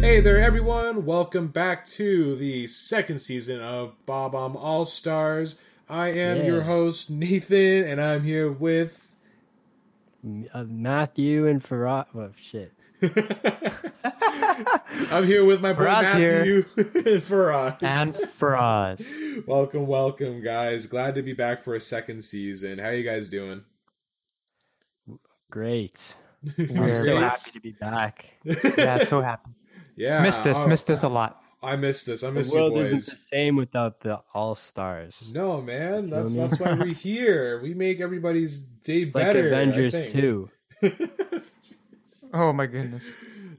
Hey there, everyone! Welcome back to the second season of Bob Omb All Stars. I am Yeah. your host Nathan, and I'm here with. Uh, Matthew and Farad. Oh shit. I'm here with my boy Farad. Matthew and Farad. and fraud. welcome, welcome, guys! Glad to be back for a second season. How you guys doing? Great. I'm We're so happy to be back. Yeah, so happy. Yeah, Missed this, oh, missed this a lot. I missed this. I The miss you world isn't the same without the All Stars. No, man, Feel that's me? that's why we're here. We make everybody's day It's like better. I Avengers think. 2. Oh my goodness.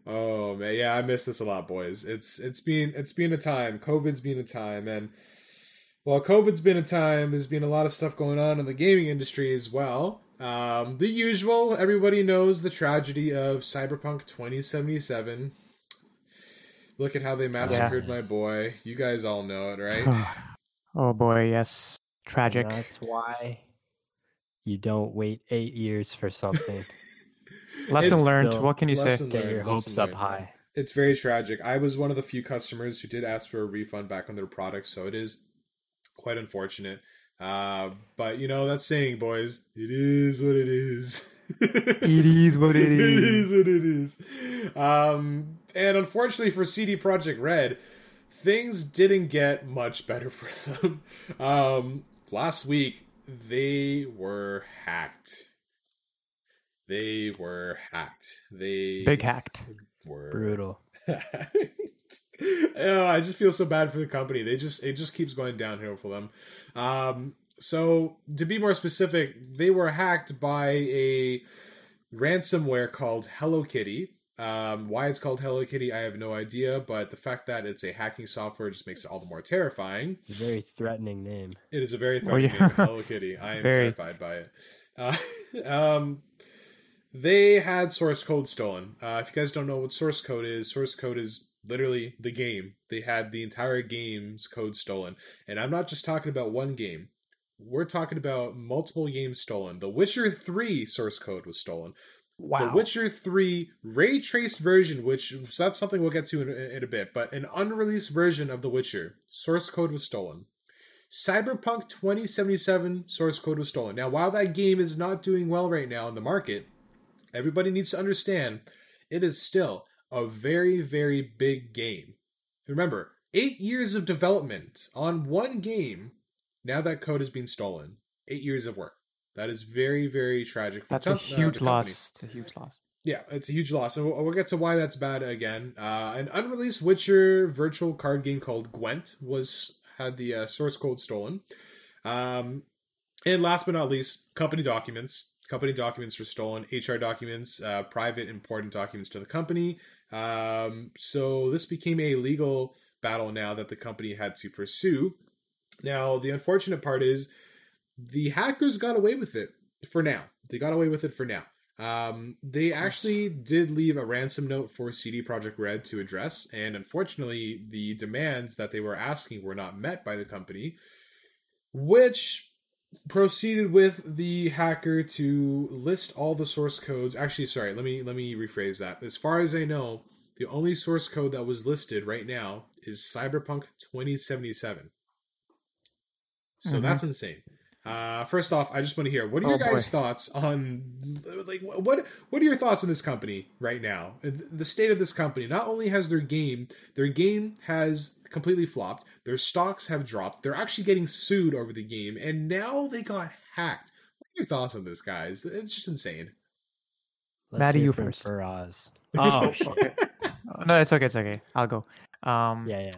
Oh man, yeah, I miss this a lot, boys. It's it's been it's been a time. COVID's been a time, and while COVID's been a time, there's been a lot of stuff going on in the gaming industry as well. Um, the usual, everybody knows the tragedy of Cyberpunk 2077. Look at how they massacred my boy. You guys all know it, right? Oh boy, yes. Tragic. That's why you don't wait eight years for something. Lesson It's learned. still what can you lesson say? Get your hopes lesson up learned. high. it's very tragic. I was one of the few customers who did ask for a refund back on their product, so it is quite unfortunate. Uh, but you know that's saying, boys, it is what it is. It is what it It is. is what it is. Um, and unfortunately for CD Projekt Red, things didn't get much better for them. Um, last week they were hacked. They were hacked. They Big hacked. were Brutal. oh, I just feel so bad for the company. They just it just keeps going downhill for them. Um, so to be more specific, they were hacked by a ransomware called Hello Kitty. Um, why it's called Hello Kitty, I have no idea, but the fact that it's a hacking software just makes it all the more terrifying. Very threatening name. It is a very Oh, threatening yeah. name, Hello Kitty. I am Very. terrified by it. Uh, um, they had source code stolen. Uh, if you guys don't know what source code is, source code is literally the game. They had the entire game's code stolen, and I'm not just talking about one game. We're talking about multiple games stolen. The Witcher 3 source code was stolen. Wow. The Witcher 3 ray traced version, which so that's something we'll get to in, in a bit, but an unreleased version of The Witcher source code was stolen. Cyberpunk 2077 source code was stolen. Now, while that game is not doing well right now in the market, everybody needs to understand it is still a very, very big game. Remember, eight years of development on one game. Now that code has been stolen. Eight years of work. That is very, very tragic. For That's a uh, huge loss. It's a huge loss. Yeah, it's a huge loss, and we'll, we'll get to why that's bad again. Uh, an unreleased Witcher virtual card game called Gwent was had the uh, source code stolen. Um, and last but not least, company documents. Company documents were stolen. HR documents, uh, private important documents to the company. Um, so this became a legal battle now that the company had to pursue. Now the unfortunate part is the hackers got away with it for now. They got away with it for now. Um, they actually did leave a ransom note for CD Projekt Red to address, and unfortunately, the demands that they were asking were not met by the company, which proceeded with the hacker to list all the source codes. Actually, sorry, let me let me rephrase that. As far as I know, the only source code that was listed right now is Cyberpunk 2077. So Mhm. that's insane. Uh, first off, I just want to hear what are Oh, your guys' boy. thoughts on like what what are your thoughts on this company right now? The state of this company. Not only has their game their game has completely flopped, their stocks have dropped. They're actually getting sued over the game, and now they got hacked. What are your thoughts on this, guys? It's just insane. Let's Maddie, you from first. Faraz. Oh, shit. Okay. Oh, no, it's okay. It's okay. I'll go. Um, Yeah, yeah.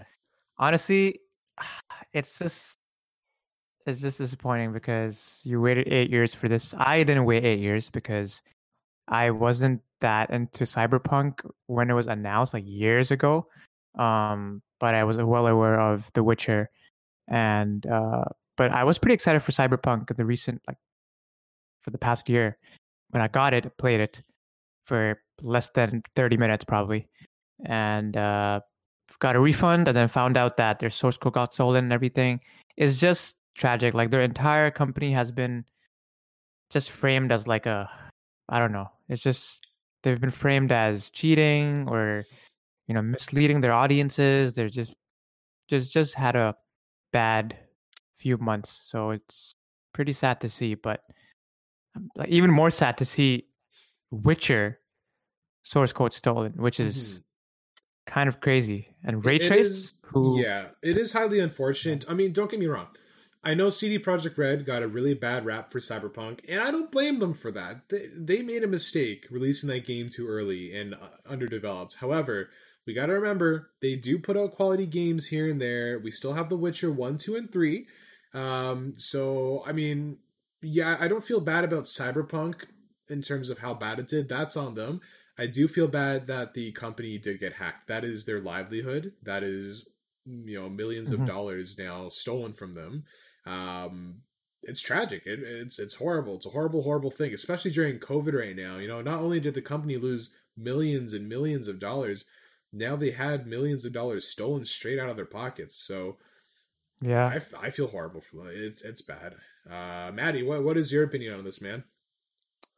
honestly, it's just it's just disappointing because you waited eight years for this. I didn't wait eight years because I wasn't that into Cyberpunk when it was announced like years ago. Um, but I was well aware of The Witcher, and uh, but I was pretty excited for Cyberpunk the recent like for the past year when I got it, played it for less than thirty minutes probably, and uh, got a refund and then found out that their source code got stolen and everything. It's just tragic. Like their entire company has been just framed as like a I don't know. It's just they've been framed as cheating or you know misleading their audiences. They're just just just had a bad few months, so it's pretty sad to see. But um, like even more sad to see Witcher source code stolen, which is kind of crazy. And Ray it Trace, is- who yeah, it is highly unfortunate. I mean, don't get me wrong. I know CD Projekt Red got a really bad rap for Cyberpunk, and I don't blame them for that. They, they made a mistake releasing that game too early and uh, underdeveloped. However, we got to remember they do put out quality games here and there. We still have The Witcher 1, 2, and 3. Um, so, I mean, yeah, I don't feel bad about Cyberpunk in terms of how bad it did. That's on them. I do feel bad that the company did get hacked. That is their livelihood. That is, you know, 1000000s Mhm. of dollars now stolen from them. Um, it's tragic. It, it's it's horrible. It's a horrible, horrible thing, especially during COVID right now. You know, not only did the company lose millions and millions of dollars, now they had millions of dollars stolen straight out of their pockets. So yeah, I, I feel horrible for them. It's it's bad. Uh, Maddie, what what is your opinion on this, man?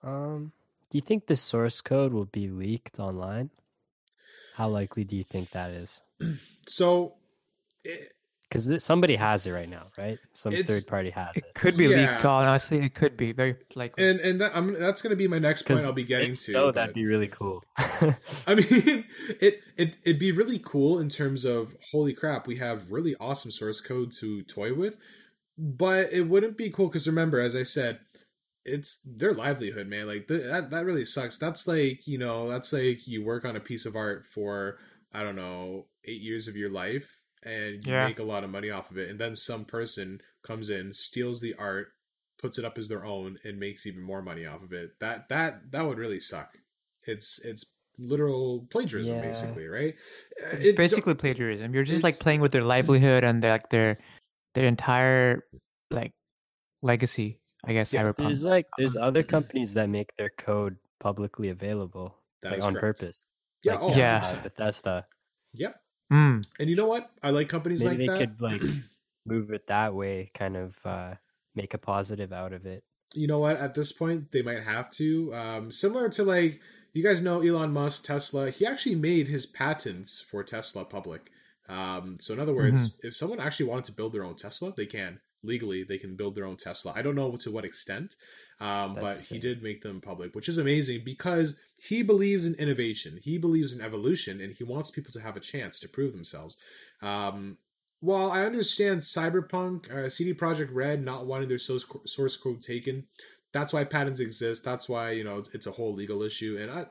Um, do you think the source code will be leaked online? How likely do you think that is? So. It, Because somebody has it right now, right? Some It's- third party has it it. could be Yeah. leaked. Honestly, it could be very likely. and and that, I'm, that's going to be my next point. I'll be getting if to. so, that'd be really cool. I mean, it it it'd be really cool in terms of holy crap, we have really awesome source code to toy with, but it wouldn't be cool because remember, as I said, it's their livelihood, man. Like th- that that really sucks. That's like you know, that's like you work on a piece of art for I don't know eight years of your life, and you Yeah. make a lot of money off of it, and then some person comes in, steals the art, puts it up as their own, and makes even more money off of it. That that that would really suck. It's it's literal plagiarism, Yeah. basically, right? Uh, It's it- basically plagiarism. You're just like playing with their livelihood and their like their their entire like legacy. I guess Yeah, Cyberpunk. There's like there's other companies that make their code publicly available, that like on correct. purpose. Yeah, Like, oh, Yeah. 100%. uh, Bethesda. Yep. Mm, And you know what? I like companies Maybe like they that. could like move it that way, kind of uh, make a positive out of it. you know what? At this point, they might have to. Um, similar to like you guys know Elon Musk, Tesla. He actually made his patents for Tesla public. Um, so in other words, if someone actually wanted to build their own Tesla, they can legally. They can build their own Tesla. I don't know to what extent, um, but That's he did make them public, which is amazing because he believes in innovation. He believes in evolution, and he wants people to have a chance to prove themselves. Um, while I understand Cyberpunk, uh, CD Projekt Red not wanting their source source code taken, that's why patents exist. That's why you know it's, it's a whole legal issue, and I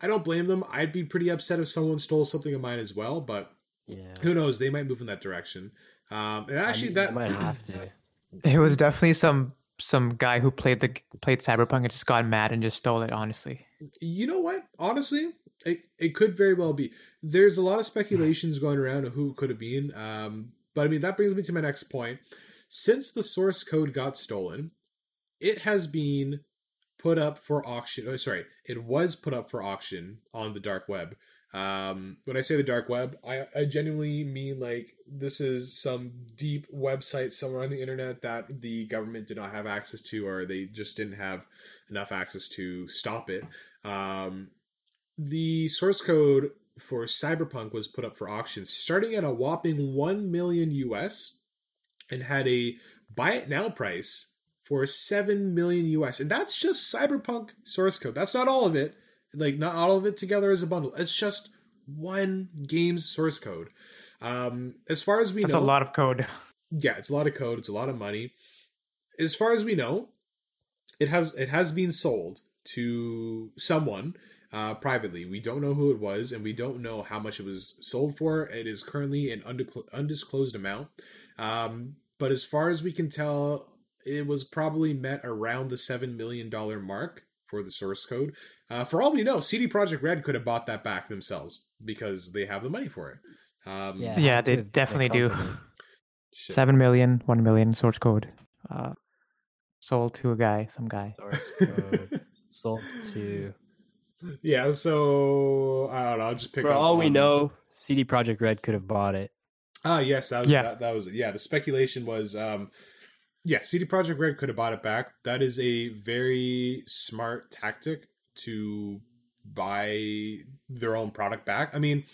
I don't blame them. I'd be pretty upset if someone stole something of mine as well, but Yeah. who knows? They might move in that direction. Um, and I actually, mean, that might have to. it was definitely some some guy who played the played Cyberpunk and just got mad and just stole it. Honestly, you know what? Honestly, it, it could very well be. There's a lot of speculations going around of who could have been. Um, but I mean, that brings me to my next point. Since the source code got stolen, it has been put up for auction. Oh, sorry, it was put up for auction on the dark web. Um, when I say the dark web, I, I genuinely mean like this is some deep website somewhere on the internet that the government did not have access to, or they just didn't have enough access to stop it. Um, the source code for Cyberpunk was put up for auction, starting at a whopping one million US, and had a buy it now price for seven million US, and that's just Cyberpunk source code. That's not all of it. Like not all of it together as a bundle. It's just one game's source code. Um, as far as we that's know, a lot of code. yeah, it's a lot of code. It's a lot of money. As far as we know, it has it has been sold to someone uh, privately. We don't know who it was, and we don't know how much it was sold for. It is currently an undisclo- undisclosed amount. Um, but as far as we can tell, it was probably met around the seven million dollar mark for the source code. Uh, for all we know, CD Projekt Red could have bought that back themselves because they have the money for it. Um, Yeah, Yeah, they have been a definitely do. shit. Seven million, one million source code. Uh, sold to a guy, some guy. Source code sold to. Yeah, so I don't know. I'll just pick For up all we on- know, CD Projekt Red could have bought it. Ah, yes, that was Yeah. that, that was yeah. The speculation was, um, yeah, CD Projekt Red could have bought it back. That is a very smart tactic to buy their own product back. I mean,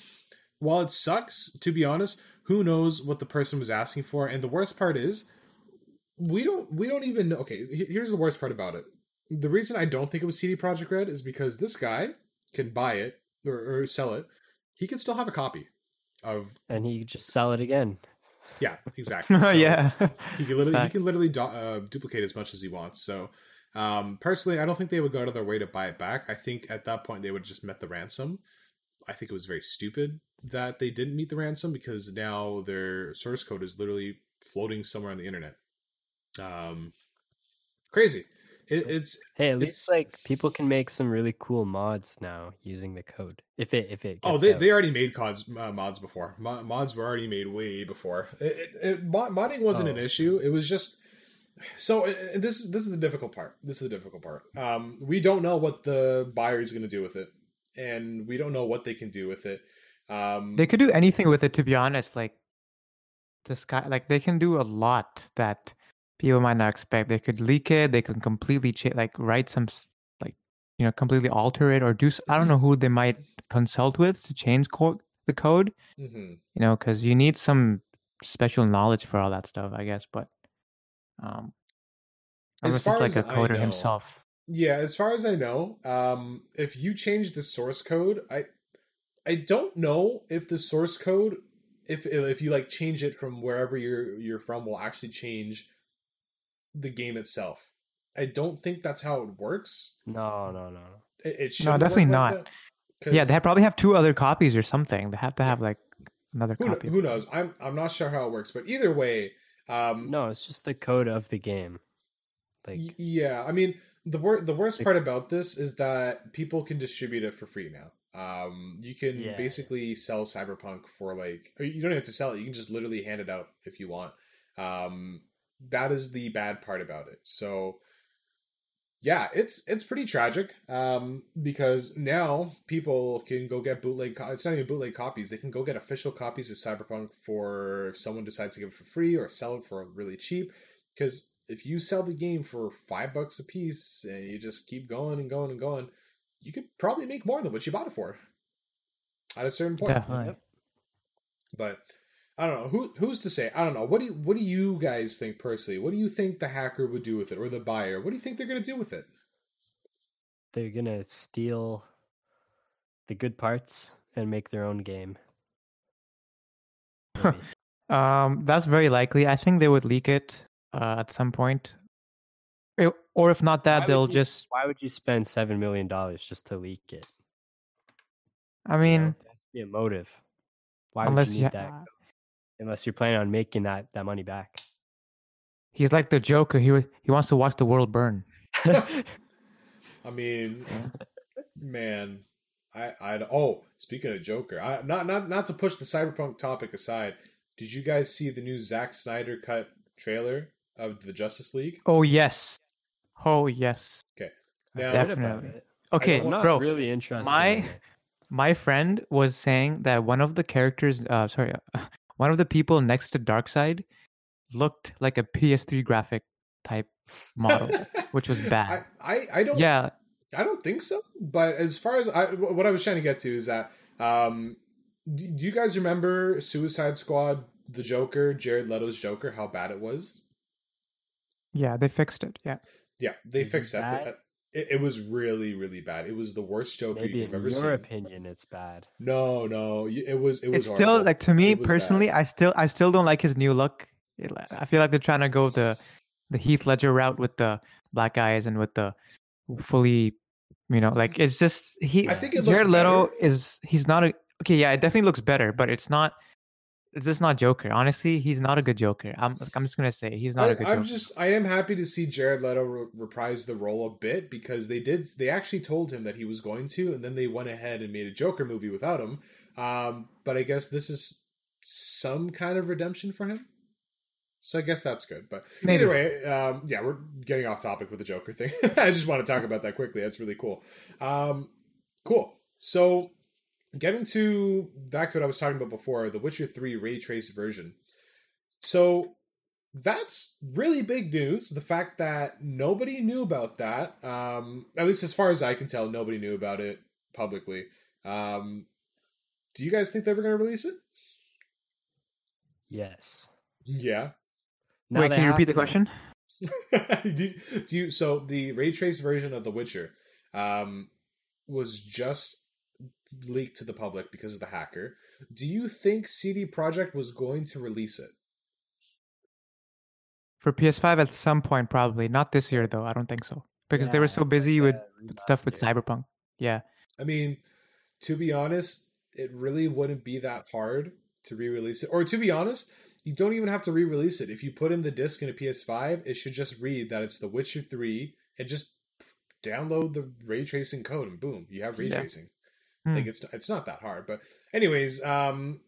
while it sucks, to be honest, who knows what the person was asking for? And the worst part is, we don't we don't even know. Okay, here's the worst part about it. The reason I don't think it was CD Projekt Red is because this guy can buy it or, or sell it. He can still have a copy of, and he just sell it again. Yeah, exactly. So yeah, he can literally he can literally do, uh, duplicate as much as he wants. So, um, personally, I don't think they would go to their way to buy it back. I think at that point they would just met the ransom. I think it was very stupid that they didn't meet the ransom because now their source code is literally floating somewhere on the internet. Um, crazy. It, it's hey, at least like people can make some really cool mods now using the code. If it if it oh they, out. they already made mods uh, mods before Mo- mods were already made way before. It, it, modding wasn't oh. an issue. It was just so this is this is the difficult part. This is the difficult part. Um, we don't know what the buyer is going to do with it, and we don't know what they can do with it. Um, they could do anything with it. To be honest, like this guy, like they can do a lot that people might not expect. They could leak it. They can completely cha- like write some like you know completely alter it or do. I don't know who they might consult with to change co- the code. Mm-hmm. You know, because you need some special knowledge for all that stuff, I guess. But um, unless it's like a coder know, himself. Yeah, as far as I know, um, if you change the source code, I I don't know if the source code if if you like change it from wherever you're you're from will actually change the game itself. I don't think that's how it works. No, no, no. It, it no, definitely not. yeah, they probably have two other copies or something. They have to have like another who, copy. Who knows? I'm I'm not sure how it works, but either way, um, no, it's just the code of the game. Like, yeah, I mean, the wor- the worst part about this is that people can distribute it for free now. Um, you can yeah. basically sell Cyberpunk for like you don't have to sell it. You can just literally hand it out if you want. Um, that is the bad part about it. So yeah, it's it's pretty tragic um, because now people can go get bootleg. Co- it's not even bootleg copies. They can go get official copies of Cyberpunk for if someone decides to give it for free or sell it for really cheap. Because if you sell the game for five bucks a piece and you just keep going and going and going, you could probably make more than what you bought it for at a certain point. Definitely. But I don't know who who's to say. I don't know. What do you, what do you guys think personally? What do you think the hacker would do with it, or the buyer? What do you think they're going to do with it? They're going to steal the good parts and make their own game. um, that's very likely. I think they would leak it uh, at some point, or if not that, why they'll you, just. Why would you spend seven million dollars just to leak it? I mean, you know, be a motive. Why unless would you need you, that? Unless you're planning on making that that money back. He's like the Joker. He he wants to watch the world burn. I mean, man, I I oh, speaking of Joker, I not not not to push the cyberpunk topic aside. Did you guys see the new Zack Snyder cut trailer of the Justice League? Oh yes, oh yes. Okay, now, definitely. Okay, not bro. Really interesting. My my friend was saying that one of the characters, uh, sorry, uh, one of the people next to Darkseid looked like a PS3 graphic type model, which was bad. I, I, I, don't. Yeah, I don't think so. But as far as I, what I was trying to get to is that, um, do you guys remember Suicide Squad, the Joker, Jared Leto's Joker, how bad it was? Yeah, they fixed it. Yeah, yeah, they fixed it. It. It, it, was really, really bad. It was the worst Joker Maybe you've ever seen. In your opinion, it's bad. No, no, it was. It was. It's horrible. still like to me personally. Bad. I still, I still don't like his new look. I feel like they're trying to go the, the Heath Ledger route with the black eyes and with the fully, you know, like it's just he. I think Jared Leto better. is he's not a okay. Yeah, it definitely looks better, but it's not it's just not Joker. Honestly, he's not a good Joker. I'm I'm just gonna say he's not I, a good. I'm Joker. just I am happy to see Jared Leto re- reprise the role a bit because they did they actually told him that he was going to, and then they went ahead and made a Joker movie without him. Um, but I guess this is some kind of redemption for him. So I guess that's good. But Maybe. either way, um, yeah, we're getting off topic with the Joker thing. I just want to talk about that quickly. That's really cool. Um, cool. So getting to back to what I was talking about before, the Witcher 3 ray trace version. So that's really big news. The fact that nobody knew about that, um, at least as far as I can tell, nobody knew about it publicly. Um, do you guys think they were going to release it? Yes. Yeah. Now Wait, can you have repeat the question? do, do you so the ray trace version of The Witcher um, was just leaked to the public because of the hacker. Do you think CD Projekt was going to release it? For PS5 at some point, probably. Not this year, though. I don't think so. Because they were so busy like with, a stuff with. Cyberpunk. Yeah. I mean, to be honest, it really wouldn't be that hard to re-release it. Or to be honest, you don't even have to re-release it. If you put in the disc in a PS5, it should just read that it's The Witcher 3 and just download the ray tracing code and boom, you have ray Yeah. tracing. Hmm. Like it's it's not that hard. But anyways, um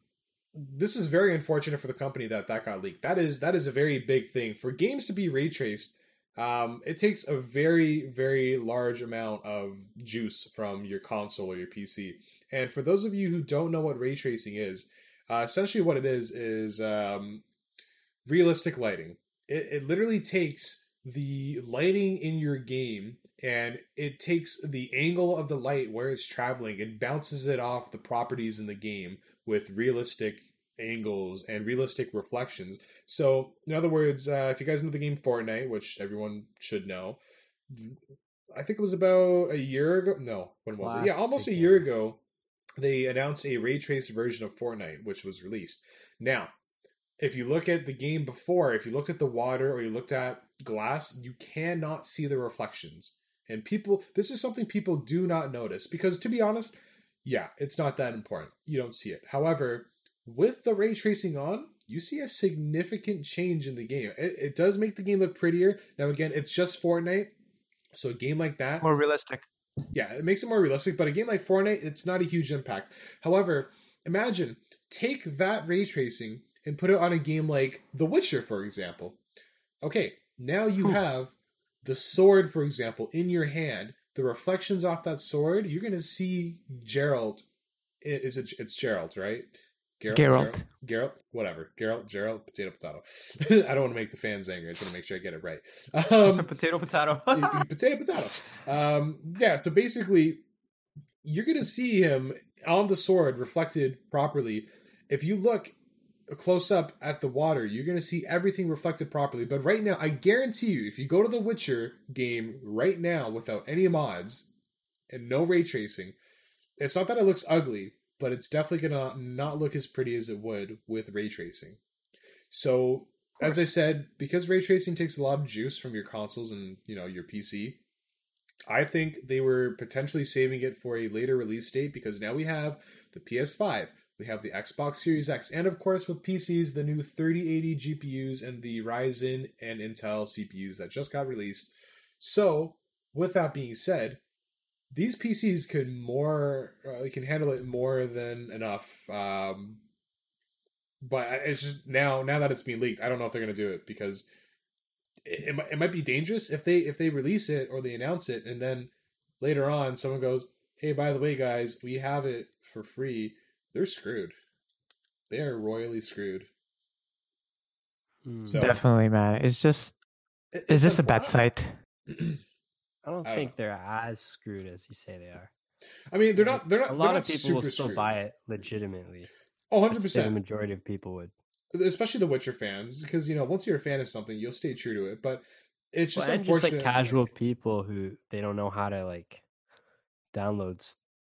this is very unfortunate for the company that that got leaked. That is that is a very big thing for games to be ray traced. Um, it takes a very very large amount of juice from your console or your PC. And for those of you who don't know what ray tracing is, uh, essentially what it is is um, realistic lighting. It, it literally takes the lighting in your game and it takes the angle of the light where it's traveling and bounces it off the properties in the game with realistic angles and realistic reflections. So, in other words, uh, if you guys know the game Fortnite, which everyone should know, I think it was about a year ago. No, when was it? Yeah, almost a year ago. They announced a ray traced version of Fortnite, which was released. Now, if you look at the game before, if you looked at the water or you looked at glass, you cannot see the reflections. And people, this is something people do not notice because, to be honest, yeah, it's not that important. You don't see it. However, with the ray tracing on, you see a significant change in the game. It, it does make the game look prettier. Now, again, it's just Fortnite. So, a game like that, More realistic. yeah, it makes it more realistic. But a game like Fortnite, it's not a huge impact. However, imagine take that ray tracing and put it on a game like The Witcher, for example. Okay, now you Hmm. have the sword, for example, in your hand. The reflections off that sword, you're gonna see Gerald. Is it? It's Gerald, right? Geralt. Geralt. Geralt. Whatever. Geralt. Gerald. Potato. Potato. I don't want to make the fans angry. I just want to make sure I get it right. Um, potato, potato. potato potato um yeah so basically you're gonna see him on the sword reflected properly if you look close up at the water you're gonna see everything reflected properly. But right now i guarantee you if you go to the witcher game right now without any mods and no ray tracing it's not that it looks ugly but it's definitely gonna not look as pretty as it would with ray tracing. So as I said, because ray tracing takes a lot of juice from your consoles and you know your PC, I think they were potentially saving it for a later release date because now we have the PS5, we have the Xbox Series X, and of course with PCs, the new 3080 GPUs and the Ryzen and Intel CPUs that just got released. So, with that being said, these PCs can more uh, can handle it more than enough. Um, but it's just now now that it's being leaked, I don't know if they're gonna do it because it, it, it might be dangerous if they if they release it or they announce it and then later on someone goes, "Hey, by the way, guys, we have it for free." They're screwed. They are royally screwed. Hmm. So- Definitely, man. It's just, It- it's it's just a bad unfor- site. I don't I don't think they're as screwed as you say they are. I mean, they're not. They're not. A lot not of people will still screwed. buy it legitimately. Oh, 100 I'd The percent. majority of people would. Especially the Witcher fans, because you know once you're a fan of something, you'll stay true to it. But it's just Well, and just unfortunate. like casual people who they don't know how to like download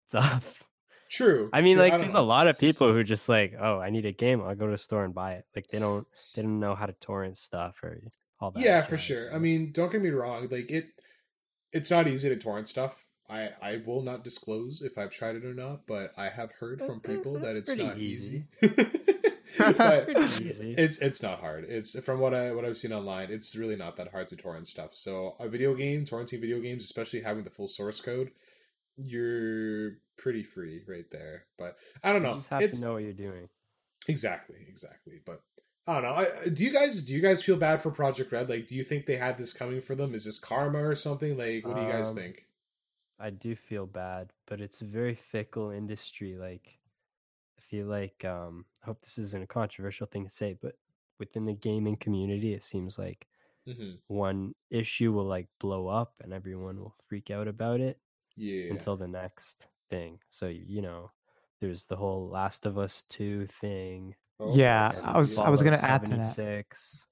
stuff. True. I mean, true, like don't there's know. a lot of people who just like, oh, I need a game, I'll go to the store and buy it. Like they don't they don't know how to torrent stuff or all that. yeah for sure i mean don't get me wrong like it it's not easy to torrent stuff i i will not disclose if i've tried it or not but i have heard from people that it's not easy. easy, easy. it's it's not hard it's from what i what i've seen online it's really not that hard to torrent stuff so a video game torrenting video games especially having the full source code you're pretty free right there but i don't You know just have it's to know what you're doing. Exactly, exactly. But I don't know. I, do you guys do you guys feel bad for Projekt Red? Like, do you think they had this coming for them? Is this karma or something? Like, what do you guys Um, think? I do feel bad, but it's a very fickle industry. Like, I feel like um, I hope this isn't a controversial thing to say, but within the gaming community, it seems like hmm one issue will like blow up and everyone will freak out about it Yeah, until the next. Thing. So you know, there's the whole Last of Us two thing. Oh, Yeah, I was- I was gonna Fallout add to that. 76.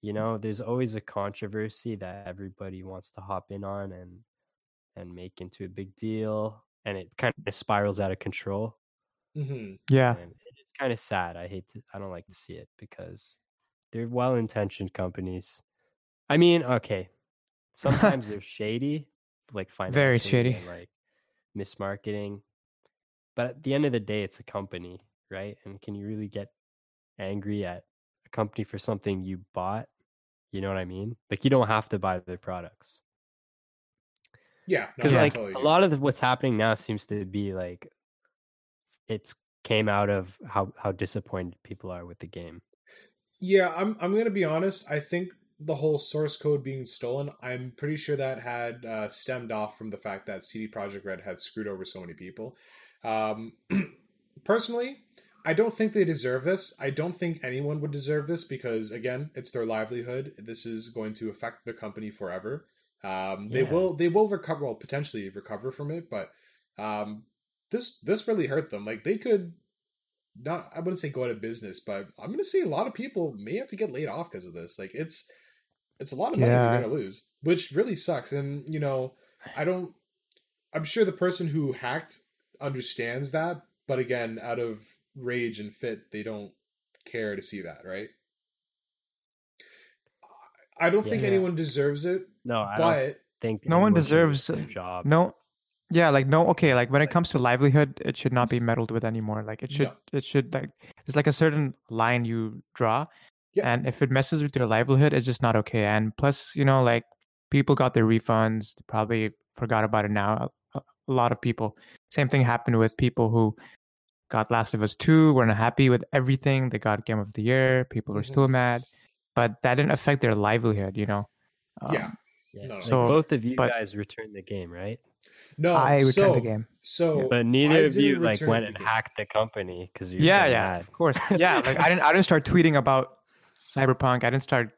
You know, there's always a controversy that everybody wants to hop in on and and make into a big deal, and it kind of spirals out of control. hmm Yeah. And it's kind of sad. I hate to. I don't like to see it because they're well-intentioned companies. I mean, okay, sometimes they're shady, like financially Very shady. and, like mismarketing. But at the end of the day, it's a company, right? And can you really get angry at a company for something you bought? You know what I mean? Like you don't have to buy their products Yeah, because I like totally a lot of the, what's happening now seems to be like it's came out of how how disappointed people are with the game. Yeah, I'm I'm gonna be honest. I think the whole source code being stolen, I'm pretty sure that had uh, stemmed off from the fact that CD Projekt Red had screwed over so many people. Um, personally, I don't think they deserve this. I don't think anyone would deserve this because again, it's their livelihood. This is going to affect the company forever. Um, they Yeah. will they will recover well potentially recover from it, but um, this this really hurt them. Like they could not I wouldn't say go out of business, but I'm gonna say a lot of people may have to get laid off because of this. Like it's it's a lot of money Yeah. they're gonna lose, which really sucks. And you know, I don't. I'm sure the person who hacked understands that, but again, out of rage and fit, they don't care to see that, right? I don't think Yeah. anyone deserves it, No, I don't but think No one deserves, lose uh, job. No. Yeah, like no okay, like when it comes to livelihood, it should not be meddled with anymore. Like it should No. it should like there's like a certain line you draw. Yeah. And if it messes with your livelihood, it's just not okay. And plus, you know, like people got their refunds, they probably forgot about it now. A, a lot of people. Same thing happened with people who got Last of Us 2, were not happy with everything. They got Game of the Year, people were Mhm. still mad. But that didn't affect their livelihood, you know. Yeah. Um, Yeah. No, like So, both of you but- guys returned the game, right? no. I returned so, the game. So, But I neither of you like went and game. hacked the company because you're yeah so yeah mad. of course yeah like i didn't i didn't start tweeting about cyberpunk i didn't start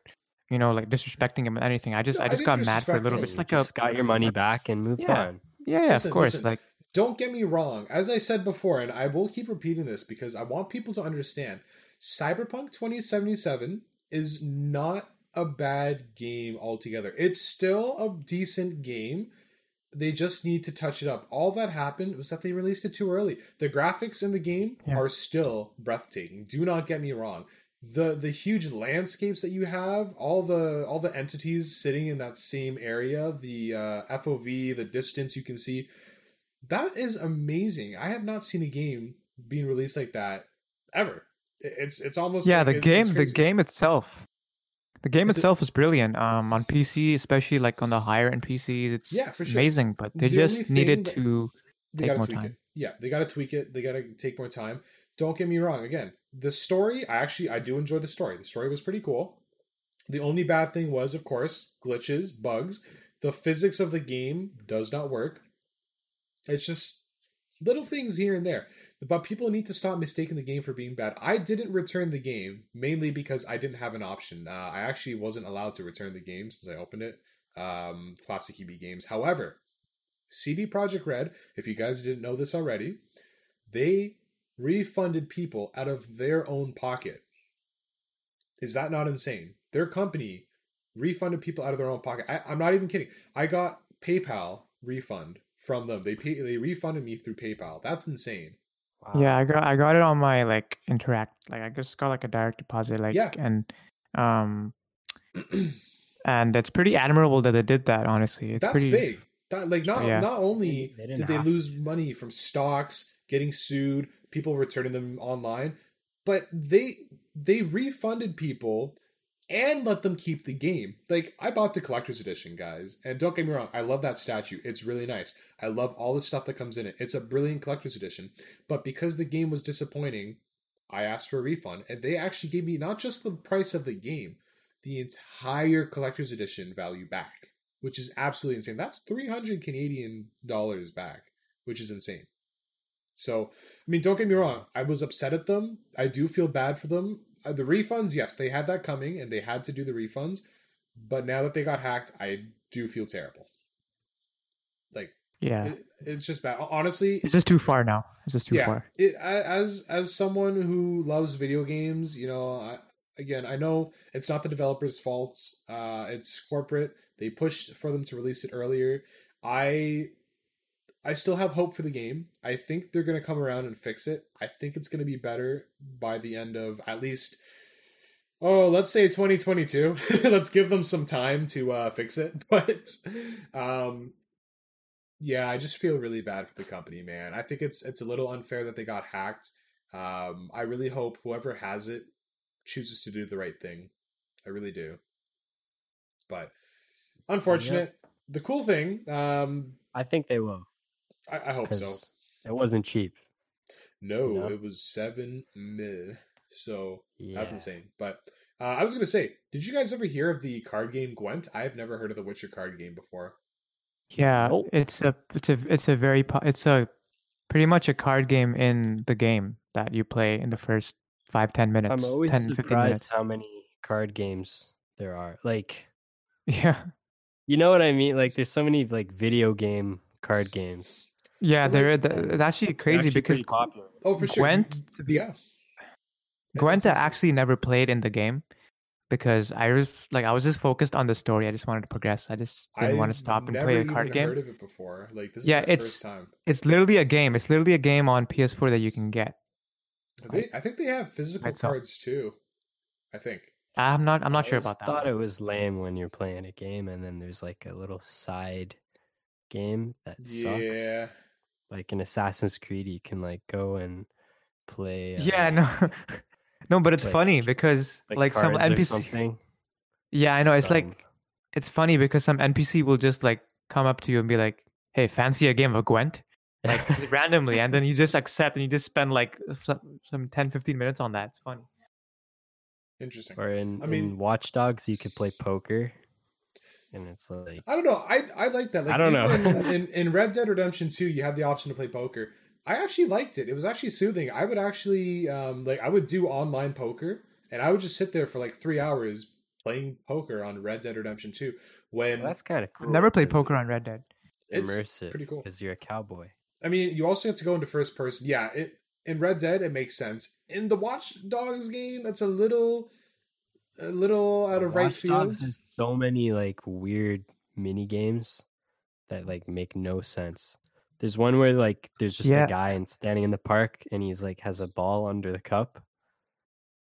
you know like mm. disrespecting him or anything i just No, i I just didn't got mad for a little him. bit it's like just a got your money back and moved Yeah. on. yeah yeah Listen, of course listen. like don't get me wrong. As I said before, and I will keep repeating this because I want people to understand Cyberpunk 2077 is not a bad game altogether. It's still a decent game. They just need to touch it up. All that happened was that they released it too early. The graphics in the game Yeah. are still breathtaking. Do not get me wrong. The the huge landscapes that you have, all the all the entities sitting in that same area, the uh, FOV, the distance you can see, that is amazing. I have not seen a game being released like that ever. It's it's almost yeah like the it's- game it's the game itself the game itself is brilliant um on pc especially like on the higher end pcs it's Yeah, for sure. amazing but they The just needed to they take gotta more tweak time. it. Yeah, they gotta tweak it. They gotta take more time. Don't get me wrong. Again, the story, I actually I do enjoy the story. The story was pretty cool. The only bad thing was, of course, glitches, bugs. The physics of the game does not work. It's just little things here and there. But people need to stop mistaking the game for being bad. I didn't return the game mainly because I didn't have an option. Uh, I actually wasn't allowed to return the game since I opened it. Um, Classic EB Games. However, CD Projekt Red, if you guys didn't know this already, they refunded people out of their own pocket. Is that not insane? Their company refunded people out of their own pocket. I, I'm not even kidding. I got PayPal refund from them. They pay, they refunded me through PayPal. That's insane. Wow. yeah i got i got it on my like Interac like i just got like a direct deposit like Yeah. and um and it's pretty admirable that they did that honestly it's That's pretty big. That, like not Yeah. not only They didn't they have lose money from stocks, getting sued, people returning them online, but they they refunded people and let them keep the game. Like I bought the collector's edition, guys, and don't get me wrong, I love that statue. It's really nice. I love all the stuff that comes in it. It's a brilliant collector's edition. But because the game was disappointing, I asked for a refund, and they actually gave me not just the price of the game, the entire collector's edition value back, which is absolutely insane. That's 300 Canadian dollars back, which is insane. So, I mean, don't get me wrong. I was upset at them. I do feel bad for them. Uh, the refunds, yes, they had that coming and they had to do the refunds. But now that they got hacked, I do feel terrible. Like, Yeah, It, it's just bad. Honestly, it's just too far now. It's just too yeah. far. It as as someone who loves video games, you know, I, again, I know it's not the developers' faults. Uh, it's corporate. They pushed for them to release it earlier. I I still have hope for the game. I think they're going to come around and fix it. I think it's going to be better by the end of at least oh, let's say 2022. let's give them some time to uh fix it. But um yeah, I just feel really bad for the company, man. I think it's it's a little unfair that they got hacked. Um I really hope whoever has it chooses to do the right thing. I really do. But unfortunate. The cool thing, um I think they will I, I hope so. it wasn't cheap. No, No? it was seven mil. So Yeah. that's insane. But uh, I was gonna say, did you guys ever hear of the card game Gwent? I've never heard of the Witcher card game before. Yeah, Nope. it's a it's a it's a very it's a pretty much a card game in the game that you play in the first five ten minutes. I'm always 10, surprised minutes. how many card games there are. Like, Yeah, you know what I mean? Like, there's so many like video game card games. Yeah, Well, they're, like, th- it's actually They're crazy actually because pretty popular. Oh, for sure. Gwent, mm-hmm. to be yeah. Gwent, actually never played in the game because I was like I was just focused on the story. I just wanted to progress. I just didn't want I've to stop and play a even card game. Heard of it before? Like this is Yeah, it's- first time. It's literally a game. It's literally a game on PS4 that you can get. They, I think they have physical Myself. cards too. I think. I'm not. I'm not I sure about that. thought it was lame when you're playing a game and then there's like a little side game that sucks. Yeah. Like in Assassin's Creed, you can like go and play. Yeah, uh, no, no, but it's like- funny because like, like, some NPC. something. Yeah, I know. It's dumb. like it's funny because some NPC will just like come up to you and be like, "Hey, fancy a game of Gwent?" Like randomly, and then you just accept and you just spend like some, some 10, 15 minutes on that. It's funny. Interesting. or in, I mean- in Watch Dogs, you could play poker, and it's like I don't know. I I like that. Like, I don't know. In, in, in Red Dead Redemption 2, you had the option to play poker. I actually liked it. It was actually soothing. I would actually um like I would do online poker and I would just sit there for like 3 hours playing poker on Red Dead Redemption 2 when well, that's kind of I've cool. never played poker on Red Dead. it's Immersive, pretty cool. because you're a cowboy. I mean, you also have to go into first person. Yeah, it in Red Dead it makes sense. In the Watch Dogs game, it's a little a little out of right Watch field. Has so many like weird mini games that like make no sense. There's one where like there's just Yeah. a guy and standing in the park and he's like has a ball under the cup.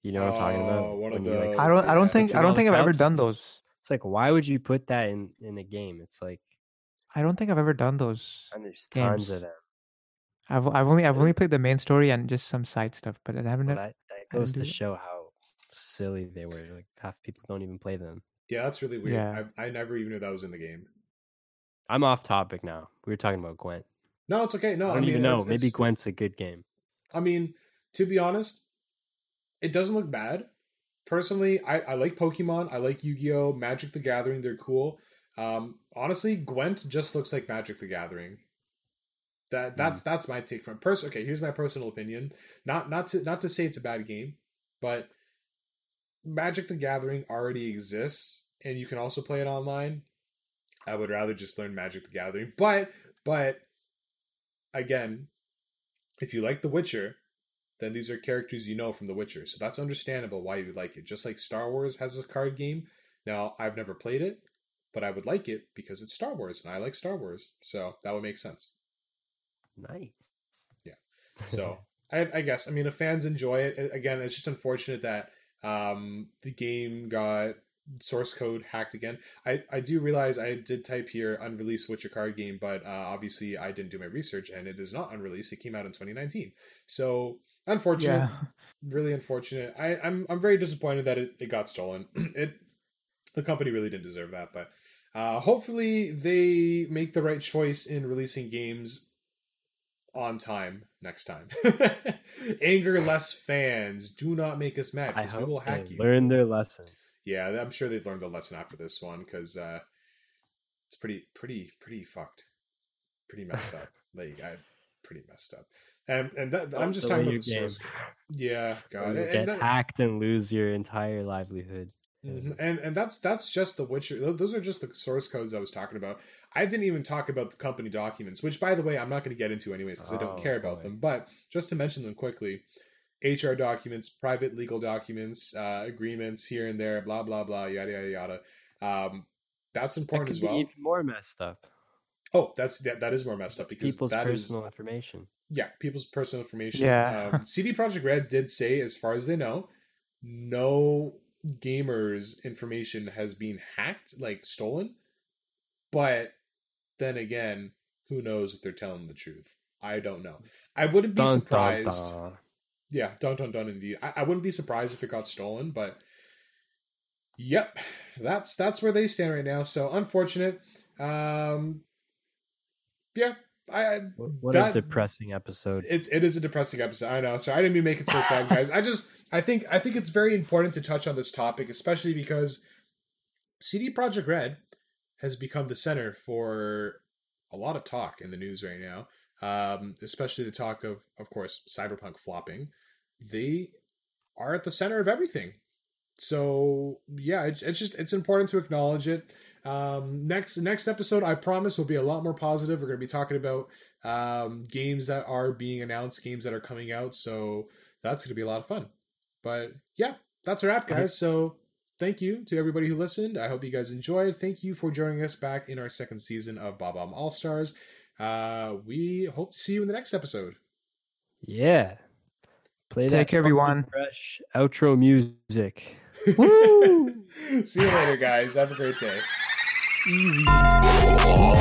You know what I'm talking Oh, about? one of When you, like. I don't. I don't think. I don't think I've ever done those. It's like why would you put that in in a game? It's like I don't think I've ever done those. and there's tons Games. of them. I've I've only I've Really? only played the main story and just some side stuff, but I haven't. Well, that that goes didn't to do it. show how silly they were. Like half people don't even play them. Yeah, that's really weird. Yeah. I I never even knew that was in the game. I'm off topic now. We were talking about Gwent. No, it's okay. No, I don't mean, even know. it's- Maybe it's- Gwent's a good game. I mean, to be honest, it doesn't look bad. Personally, I, I like Pokemon. I like Yu Gi Oh! Magic the Gathering. They're cool. Um, honestly, Gwent just looks like Magic the Gathering. That that's that's my take from person. Okay, here's my personal opinion. Not not to not to say it's a bad game, but Magic the Gathering already exists, and you can also play it online. I would rather just learn Magic the Gathering, but but again, if you like The Witcher, then these are characters you know from The Witcher. So that's understandable why you would like it. Just like Star Wars has a card game. Now, I've never played it, but I would like it because it's Star Wars and I like Star Wars. So that would make sense. Nice. Yeah. So I, I guess, I mean, if fans enjoy it, again, it's just unfortunate that um, the game got source code hacked again. I, I do realize I did type here unreleased Witcher card game, but uh, obviously I didn't do my research and it is not unreleased. It came out in 2019. So unfortunate. Yeah. really unfortunate. I, I'm I'm very disappointed that it, it got stolen. it the company really didn't deserve that, but uh, hopefully they make the right choice in releasing games on time next time. Anger less fans. Do not make us mad because we will hack you. learn their lesson. Yeah, I'm sure they've learned a lesson after this one because uh, it's pretty, pretty, pretty fucked, pretty messed up. like I, pretty messed up. And and that, I'm just talking about the game. source. Yeah, God, Or and- you and get that- hacked and lose your entire livelihood. Mhm. And and that's that's just the Witcher. Those are just the source codes I was talking about. I didn't even talk about the company documents, which by the way I'm not going to get into anyways because I don't Oh, care about boy. them. But just to mention them quickly, HR documents, private legal documents, uh, agreements here and there, blah blah blah, yada yada yada. Um, that's important could as well. even more messed up. Oh, that's that, that is more messed up because People's that is personal information. yeah, people's personal information. Yeah. Um, CD Projekt Red did say, as far as they know, no gamers' information has been hacked, like stolen. But then again, who knows if they're telling the truth? I don't know. I wouldn't be Dun, dun, surprised. dun. Yeah, dun dun dun indeed. I, I wouldn't be surprised if it got stolen, but yep, that's that's where they stand right now. So unfortunate. Um, yeah, I, What That- a depressing episode. it's it is a depressing episode. I know. So I didn't mean to make it so sad, guys. I just I think I think it's very important to touch on this topic, especially because CD Projekt Red has become the center for a lot of talk in the news right now. Um, especially the talk of, of course, Cyberpunk flopping. They are at the center of everything. So yeah, it's, it's just it's important to acknowledge it. Um, next next episode, I promise, will be a lot more positive. We're going to be talking about um, games that are being announced, games that are coming out. So that's going to be a lot of fun. But yeah, that's a wrap, guys. So thank you to everybody who listened. I hope you guys enjoyed. Thank you for joining us back in our second season of Bob Bomb All Stars. Uh, we hope to see you in the next episode. Yeah. Play that Take care, everyone. Fresh outro music. Woo! see you later, guys. Have a great day. Easy. All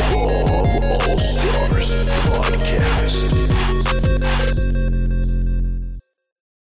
Stars Podcast.